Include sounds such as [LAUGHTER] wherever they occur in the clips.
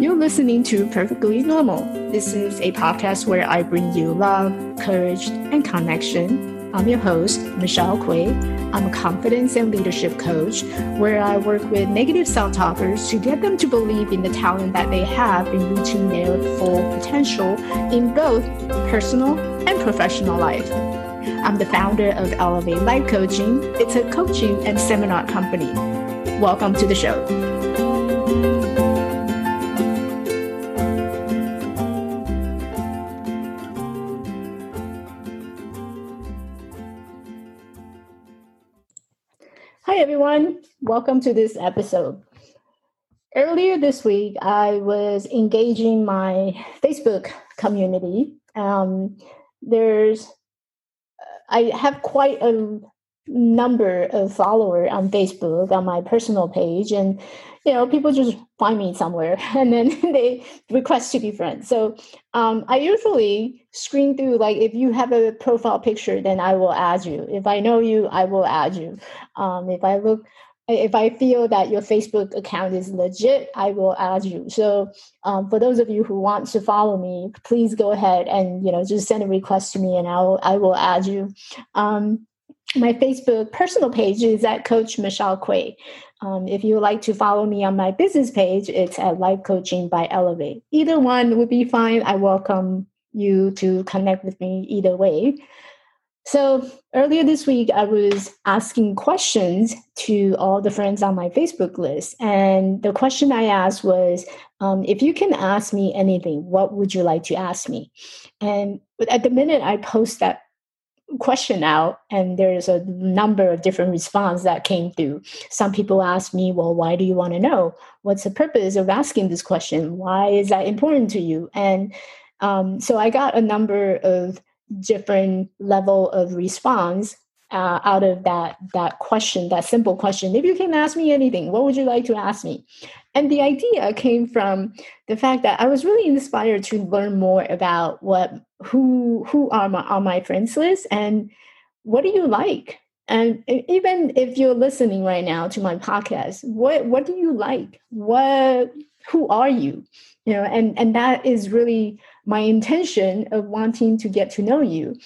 You're listening to Perfectly Normal. This is a podcast where I bring you love, courage, and connection. I'm your host, Michelle Kuei. I'm a confidence and leadership coach where I work with negative self talkers to get them to believe in the talent that they have in reaching their full potential in both personal and professional life. I'm the founder of Elevate Life Coaching. It's a coaching and seminar company. Welcome to the show. Hi, everyone. Welcome to this episode. Earlier this week, I was engaging my Facebook community. Um, there's, I have quite a number of followers on Facebook on my personal page, and you know, people just find me somewhere [LAUGHS] and then [LAUGHS] they request to be friends. So um, I usually screen through like if you have a profile picture, then I will add you. If I know you, I will add you. Um, if I look if I feel that your Facebook account is legit, I will add you. So um, for those of you who want to follow me, please go ahead and you know just send a request to me, and I'll I will add you. Um, my Facebook personal page is at Coach Michelle Kuei. Um, if you would like to follow me on my business page, it's at Life Coaching by Elevate. Either one would be fine. I welcome you to connect with me either way. So earlier this week, I was asking questions to all the friends on my Facebook list. And the question I asked was um, if you can ask me anything, what would you like to ask me? And at the minute I post that question out and there's a number of different responses that came through. Some people ask me well why do you want to know? What's the purpose of asking this question? Why is that important to you? And um, so i got a number of different level of response uh, out of that that question that simple question if you can ask me anything what would you like to ask me and the idea came from the fact that I was really inspired to learn more about what who who are my, on my friends list and what do you like? And even if you're listening right now to my podcast, what what do you like? What who are you? You know, and and that is really my intention of wanting to get to know you.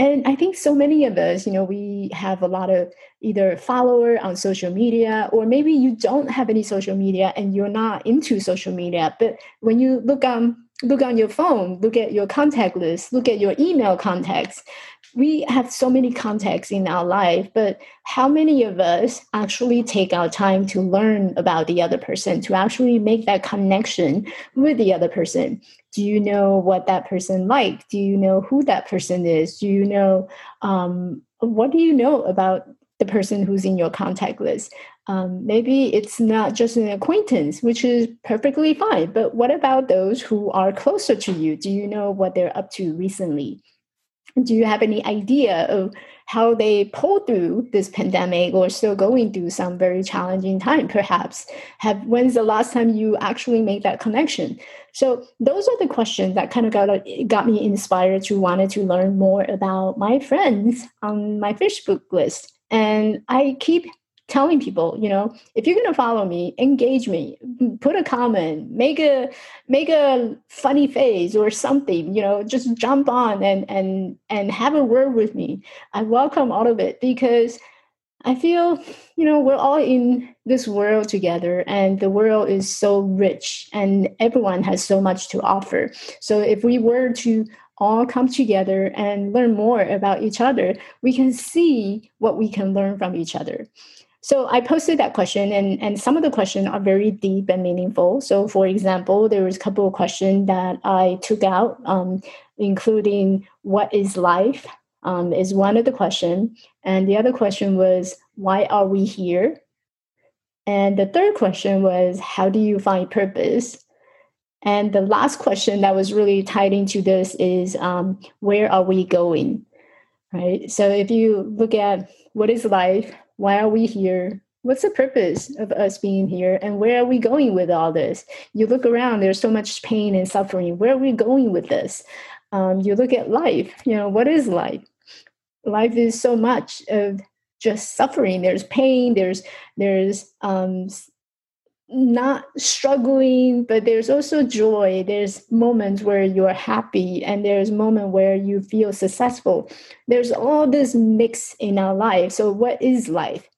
And I think so many of us, you know, we have a lot of either follower on social media, or maybe you don't have any social media and you're not into social media. But when you look on look on your phone, look at your contact list, look at your email contacts, we have so many contacts in our life, but how many of us actually take our time to learn about the other person, to actually make that connection with the other person? Do you know what that person like? Do you know who that person is? Do you know um, what do you know about the person who's in your contact list? Um, maybe it's not just an acquaintance, which is perfectly fine. But what about those who are closer to you? Do you know what they're up to recently? do you have any idea of how they pulled through this pandemic or still going through some very challenging time perhaps have when's the last time you actually made that connection so those are the questions that kind of got, got me inspired to wanted to learn more about my friends on my facebook list and i keep telling people, you know, if you're to follow me, engage me, put a comment, make a make a funny face or something, you know, just jump on and and and have a word with me. I welcome all of it because I feel, you know, we're all in this world together and the world is so rich and everyone has so much to offer. So if we were to all come together and learn more about each other, we can see what we can learn from each other. So I posted that question, and, and some of the questions are very deep and meaningful. So, for example, there was a couple of questions that I took out, um, including "What is life?" Um, is one of the question, and the other question was "Why are we here?" And the third question was "How do you find purpose?" And the last question that was really tied into this is um, "Where are we going?" Right. So if you look at what is life, why are we here? What's the purpose of us being here? And where are we going with all this? You look around, there's so much pain and suffering. Where are we going with this? Um, you look at life, you know, what is life? Life is so much of just suffering. There's pain, there's there's um, not struggling but there's also joy. There's moments where you're happy and there's moment where you feel successful. There's all this mix in our life. So what is life?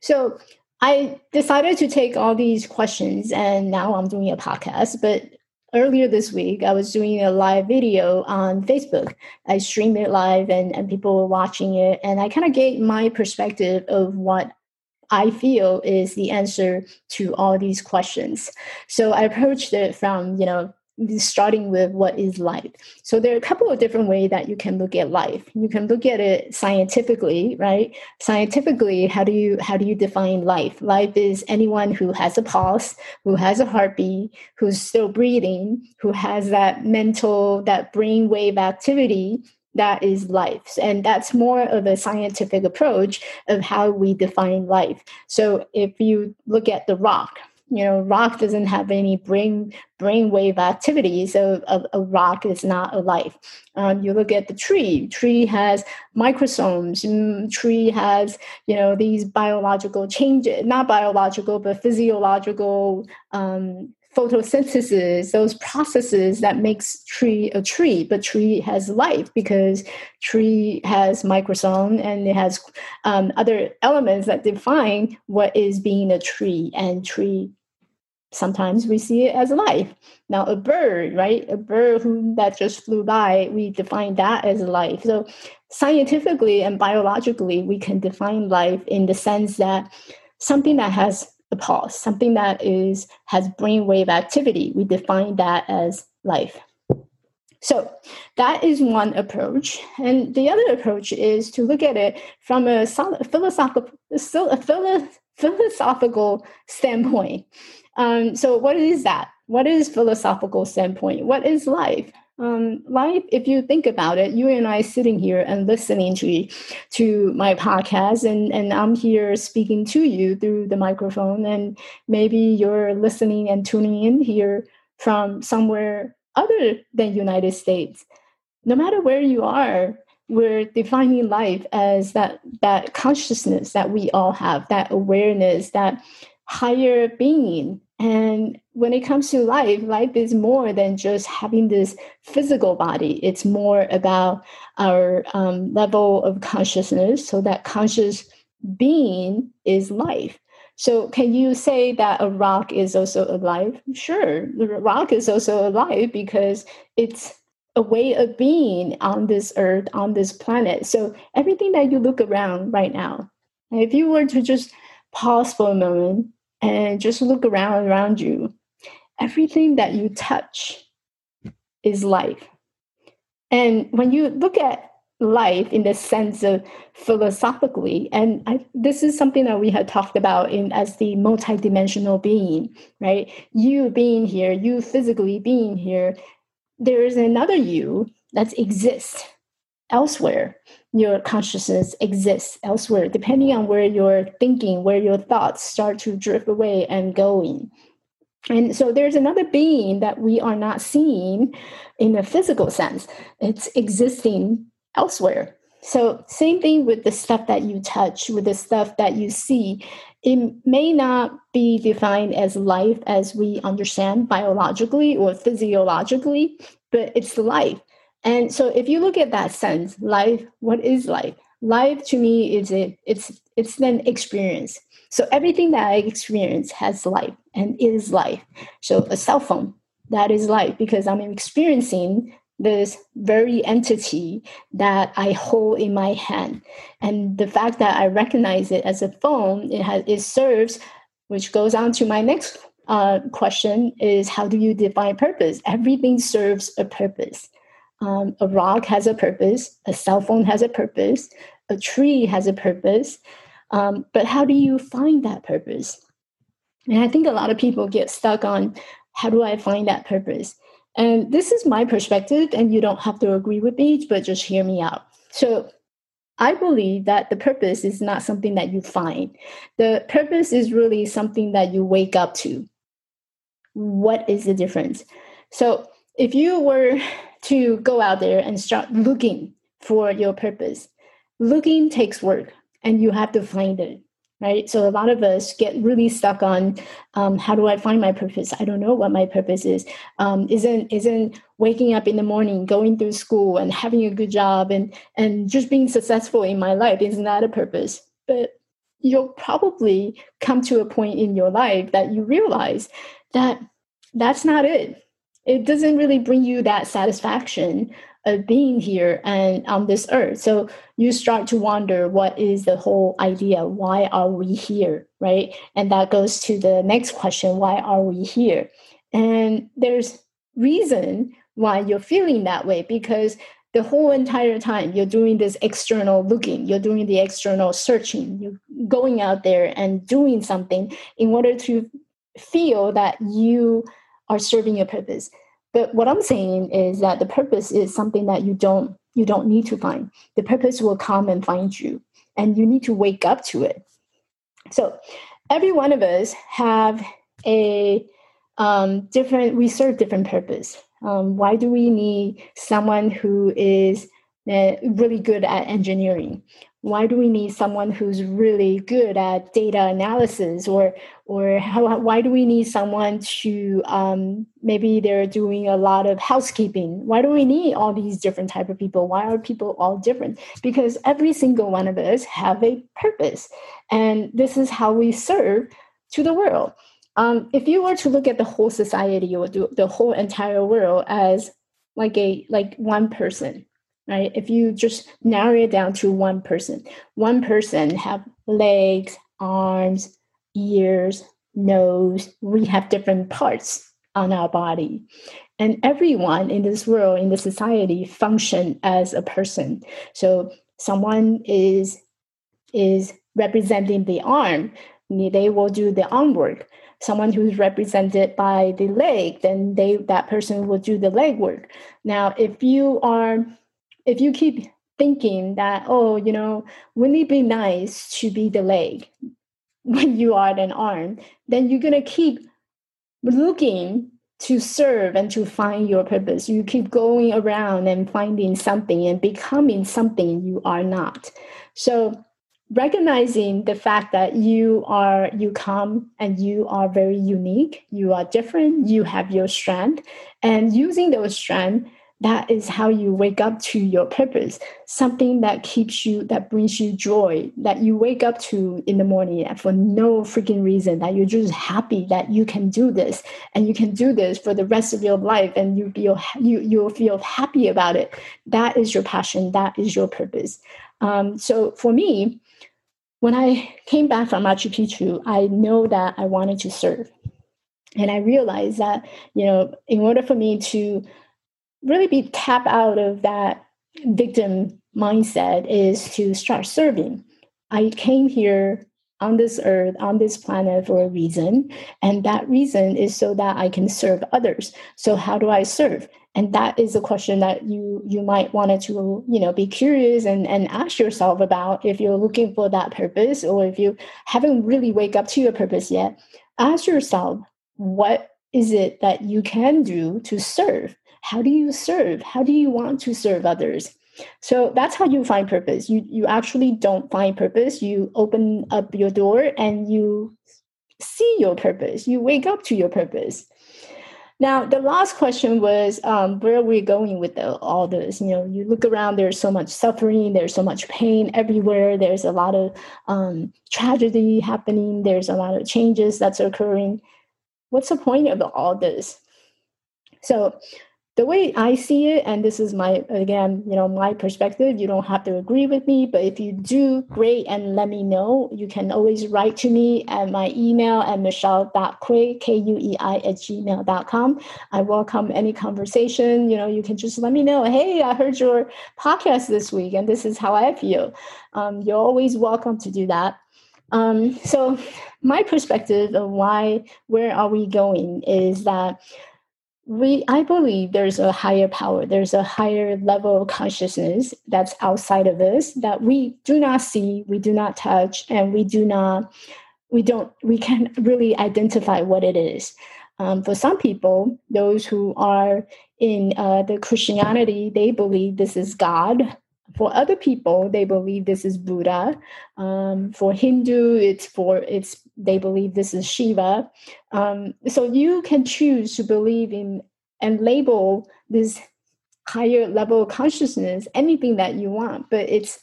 So i decided to take all these questions and now i'm doing a podcast. But earlier this week i was doing a live video on facebook. I streamed it live and, and people were watching it and i kind of gave my perspective of what I feel is the answer to all these questions. So I approached it from, you know, starting with what is life. So there are a couple of different ways that you can look at life. You can look at it scientifically, right? Scientifically, how do you how do you define life? Life is anyone who has a pulse, who has a heartbeat, who's still breathing, who has that mental, that brain wave activity that is life. And that's more of a scientific approach of how we define life. So if you look at the rock you know rock doesn't have any brain brainwave activity so a, a rock is not a life. Um, you look at the tree tree has microsomes mm, tree has you know these biological changes not biological but physiological um, photosynthesis, those processes that makes tree a tree, but tree has life because tree has microsome and it has um, other elements that define what is being a tree and tree sometimes we see it as life. Now a bird right? A bird who that just flew by we define that as life. So scientifically and biologically we can define life in the sense that something that has the pulse, something that is has brainwave activity. We define that as life. So that is one approach. And the other approach is to look at it from a philosophical, philosophical standpoint. Um, so what is that? What is philosophical standpoint? What is life? Um, life, if you think about it, you and I sitting here and listening to to my podcast, and and I'm here speaking to you through the microphone, and maybe you're listening and tuning in here from somewhere other than United States. No matter where you are, we're defining life as that that consciousness that we all have, that awareness, that higher being and when it comes to life, life is more than just having this physical body. It's more about our um, level of consciousness. So that conscious being is life. So can you say that a rock is also alive? Sure, the rock is also alive because it's a way of being on this earth, on this planet. So everything that you look around right now, if you were to just pause for a moment and just look around around you. Everything that you touch is life. And when you look at life in the sense of philosophically, and I, this is something that we had talked about in as the multidimensional being, right? You being here, you physically being here, there is another you that exists elsewhere. Your consciousness exists elsewhere depending on where you're thinking where your thoughts start to drift away and going. And so there's another being that we are not seeing in a physical sense. It's existing elsewhere. So same thing with the stuff that you touch with the stuff that you see. It may not be defined as life as we understand biologically or physiologically but it's life and so if you look at that sense, life, what is life? Life to me is it it's it's an experience. So everything that I experience has life and is life. So a cell phone, that is life because I'm experiencing this very entity that I hold in my hand. And the fact that I recognize it as a phone, it has it serves, which goes on to my next uh, question is how do you define purpose? Everything serves a purpose. Um, a rock has a purpose, a cell phone has a purpose, a tree has a purpose. Um, but how do you find that purpose? And I think a lot of people get stuck on how do I find that purpose? And this is my perspective, and you don't have to agree with me, but just hear me out. So I believe that the purpose is not something that you find. The purpose is really something that you wake up to. What is the difference? So if you were to go out there and start looking for your purpose. Looking takes work and you have to find it, right? So a lot of us get really stuck on um, how do I find my purpose? I don't know what my purpose is. Um, isn't isn't waking up in the morning, going through school, and having a good job, and and just being successful in my life isn't that a purpose? But you'll probably come to a point in your life that you realize that that's not it. It doesn't really bring you that satisfaction of being here and on this earth. So you start to wonder what is the whole idea? Why are we here? Right. And that goes to the next question why are we here? And there's reason why you're feeling that way because the whole entire time you're doing this external looking, you're doing the external searching, you're going out there and doing something in order to feel that you are serving your purpose. But what I'm saying is that the purpose is something that you don't you don't need to find. The purpose will come and find you, and you need to wake up to it. So, every one of us have a um, different. We serve different purpose. Um, why do we need someone who is really good at engineering? why do we need someone who's really good at data analysis or or how, why do we need someone to um, maybe they're doing a lot of housekeeping? Why do we need all these different type of people? Why are people all different? Because every single one of us have a purpose and this is how we serve to the world. Um, if you were to look at the whole society or the whole entire world as like a like one person right? If you just narrow it down to one person, one person have legs, arms, ears, nose. We have different parts on our body. And everyone in this world, in the society, function as a person. So someone is is representing the arm, they will do the arm work. Someone who's represented by the leg, then they that person will do the leg work. Now, if you are if you keep thinking that, oh, you know, wouldn't it be nice to be the leg [LAUGHS] when you are an arm, then you're going to keep looking to serve and to find your purpose. You keep going around and finding something and becoming something you are not. So, recognizing the fact that you are you come and you are very unique you are different you have your strength and using those strengths that is how you wake up to your purpose. Something that keeps you that brings you joy that you wake up to in the morning for no freaking reason that you're just happy that you can do this and you can do this for the rest of your life and you feel you you'll feel happy about it. That is your passion. That is your purpose. Um, so for me when i came back from machu picchu i know that i wanted to serve. And i realized that you know in order for me to really be tap out of that victim mindset is to start serving. I came here on this earth, on this planet for a reason. And that reason is so that I can serve others. So how do I serve? And that is a question that you you might want to, you know, be curious and, and ask yourself about if you're looking for that purpose or if you haven't really wake up to your purpose yet. Ask yourself, what is it that you can do to serve? How do you serve? How do you want to serve others? So that's how you find purpose. You you actually don't find purpose. You open up your door and you see your purpose. You wake up to your purpose. Now the last question was um, where are we going with the, all this? You know you look around there's so much suffering there's so much pain everywhere. There's a lot of um, tragedy happening. There's a lot of changes that's occurring. What's the point of all this? So the way I see it, and this is my again, you know, my perspective. You don't have to agree with me, but if you do, great, and let me know. You can always write to me at my email at michelle.kuei, K-U-E-I at gmail.com. I welcome any conversation. You know, you can just let me know, hey, I heard your podcast this week, and this is how I feel. Um, you're always welcome to do that. Um, so my perspective of why, where are we going is that we i believe there's a higher power there's a higher level of consciousness that's outside of us that we do not see we do not touch and we do not we don't we can't really identify what it is. Um, for some people those who are in uh, the christianity they believe this is god for other people they believe this is buddha. Um, for hindu it's for it's they believe this is shiva. Um, so you can choose to believe in and label this higher level of consciousness anything that you want but it's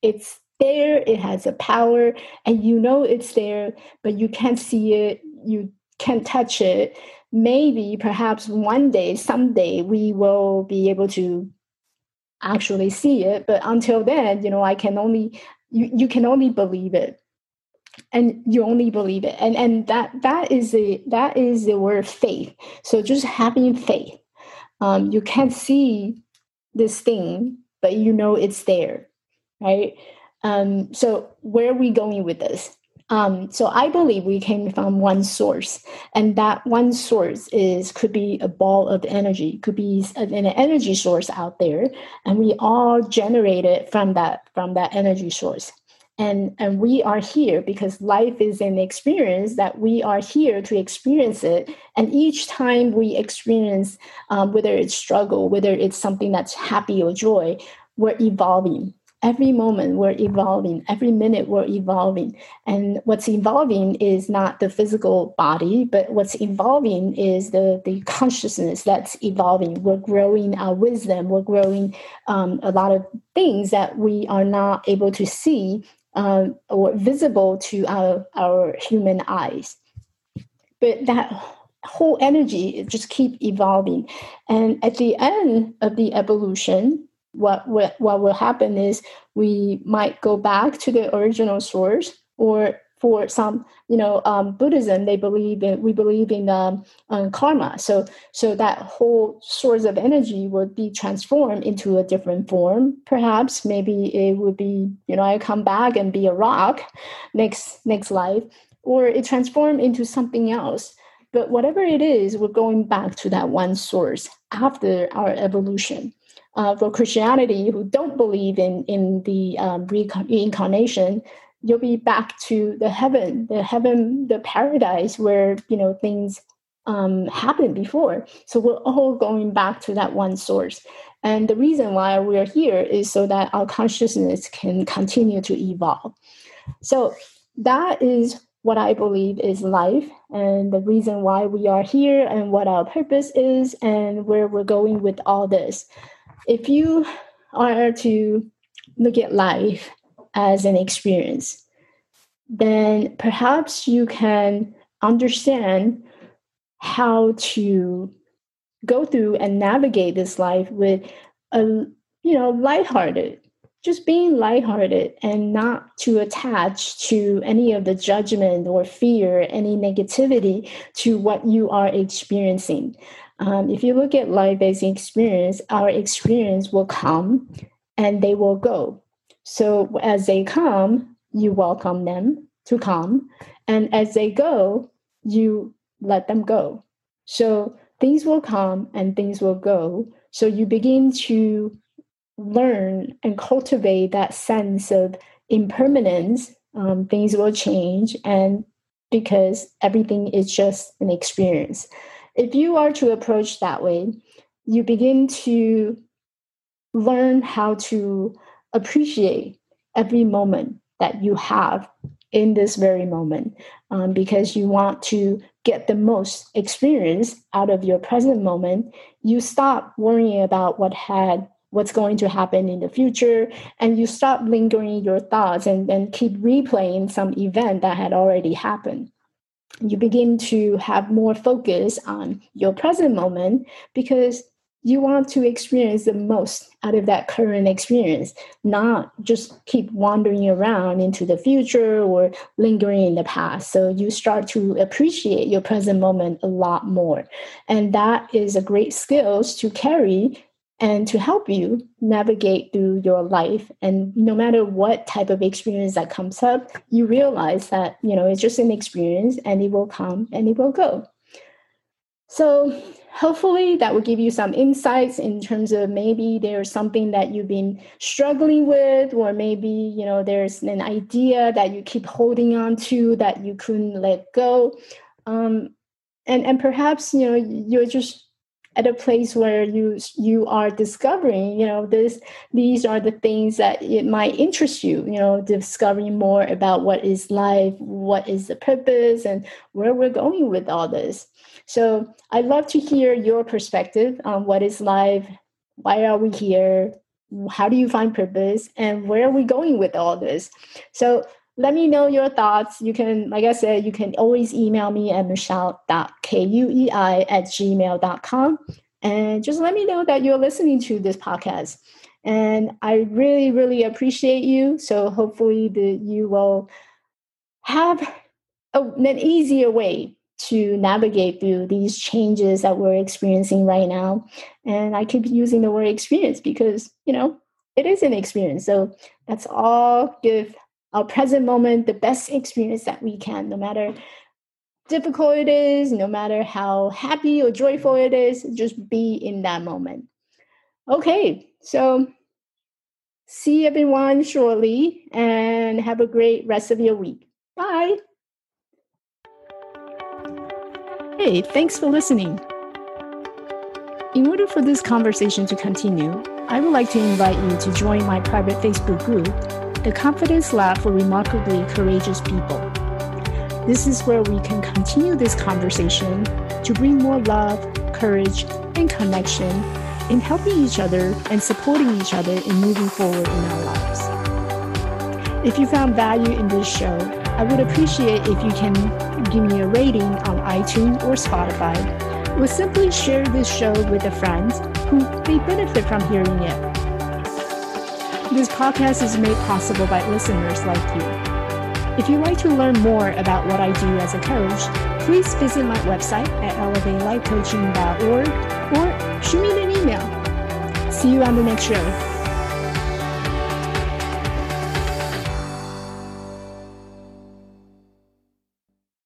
it's there it has a power and you know it's there but you can't see it you can't touch it. Maybe perhaps one day someday we will be able to actually see it but until then you know i can only you, you can only believe it. And you only believe it. And and that that is the that is the word faith. So just having faith. Um, you can't see this thing but you know it's there right? Um, so where are we going with this um, so I believe we came from one source, and that one source is could be a ball of energy, could be an, energy source out there, and we all generated from that from that energy source. And, and we are here because life is an experience that we are here to experience it. And each time we experience, um, whether it's struggle, whether it's something that's happy or joy, we're evolving every moment we're evolving every minute we're evolving. And what's evolving is not the physical body but what's evolving is the the consciousness that's evolving. We're growing our wisdom. We're growing um, a lot of things that we are not able to see um, or visible to our our human eyes. But that whole energy just keep evolving. And at the end of the evolution what, what what will happen is we might go back to the original source or for some you know um, buddhism they believe in we believe in um, um, karma. So so that whole source of energy would be transformed into a different form perhaps. Maybe it would be you know i come back and be a rock next next life or it transform into something else. But whatever it is we're going back to that one source after our evolution uh, for Christianity who don't believe in in the um, reincarnation, you'll be back to the heaven, the heaven, the paradise where you know things um, happened before. So we're all going back to that one source. And the reason why we are here is so that our consciousness can continue to evolve. So that is what I believe is life and the reason why we are here and what our purpose is and where we're going with all this if you are to look at life as an experience, then perhaps you can understand how to go through and navigate this life with a you know lighthearted just being lighthearted and not to attach to any of the judgment or fear any negativity to what you are experiencing um, if you look at life as an experience, our experience will come and they will go. So as they come, you welcome them to come. And as they go, you let them go. So things will come and things will go. So you begin to learn and cultivate that sense of impermanence. Um, things will change, and because everything is just an experience if you are to approach that way, you begin to learn how to appreciate every moment that you have in this very moment um, because you want to get the most experience out of your present moment. You stop worrying about what had what's going to happen in the future and you stop lingering your thoughts and, and keep replaying some event that had already happened you begin to have more focus on your present moment because you want to experience the most out of that current experience, not just keep wandering around into the future or lingering in the past. So you start to appreciate your present moment a lot more. And that is a great skills to carry and to help you navigate through your life. And no matter what type of experience that comes up you realize that you know it's just an experience and it will come and it will go. So hopefully that will give you some insights in terms of maybe there's something that you've been struggling with or maybe you know there's an idea that you keep holding on to that you couldn't let go. Um, and and perhaps you know you're just at a place where you you are discovering you know this these are the things that it might interest you you know discovering more about what is life what is the purpose and where we're going with all this. So i'd love to hear your perspective on what is life why are we here how do you find purpose and where are we going with all this? So let me know your thoughts. You can, like I said, you can always email me at michelle.kuei at gmail.com and just let me know that you're listening to this podcast. And I really, really appreciate you. So hopefully that you will have a, an easier way to navigate through these changes that we're experiencing right now. And I keep using the word experience because, you know, it is an experience. So let's all give our present moment the best experience that we can, no matter difficult it is, no matter how happy or joyful it is, just be in that moment. Okay, so see everyone shortly and have a great rest of your week. Bye. Hey, thanks for listening. In order for this conversation to continue, I would like to invite you to join my private Facebook group the Confidence Lab for Remarkably Courageous People. This is where we can continue this conversation to bring more love, courage, and connection in helping each other and supporting each other in moving forward in our lives. If you found value in this show, I would appreciate if you can give me a rating on iTunes or Spotify, or simply share this show with a friend who may benefit from hearing it. This podcast is made possible by listeners like you. If you'd like to learn more about what I do as a coach, please visit my website at elevatelifecoaching.org or shoot me an email. See you on the next show.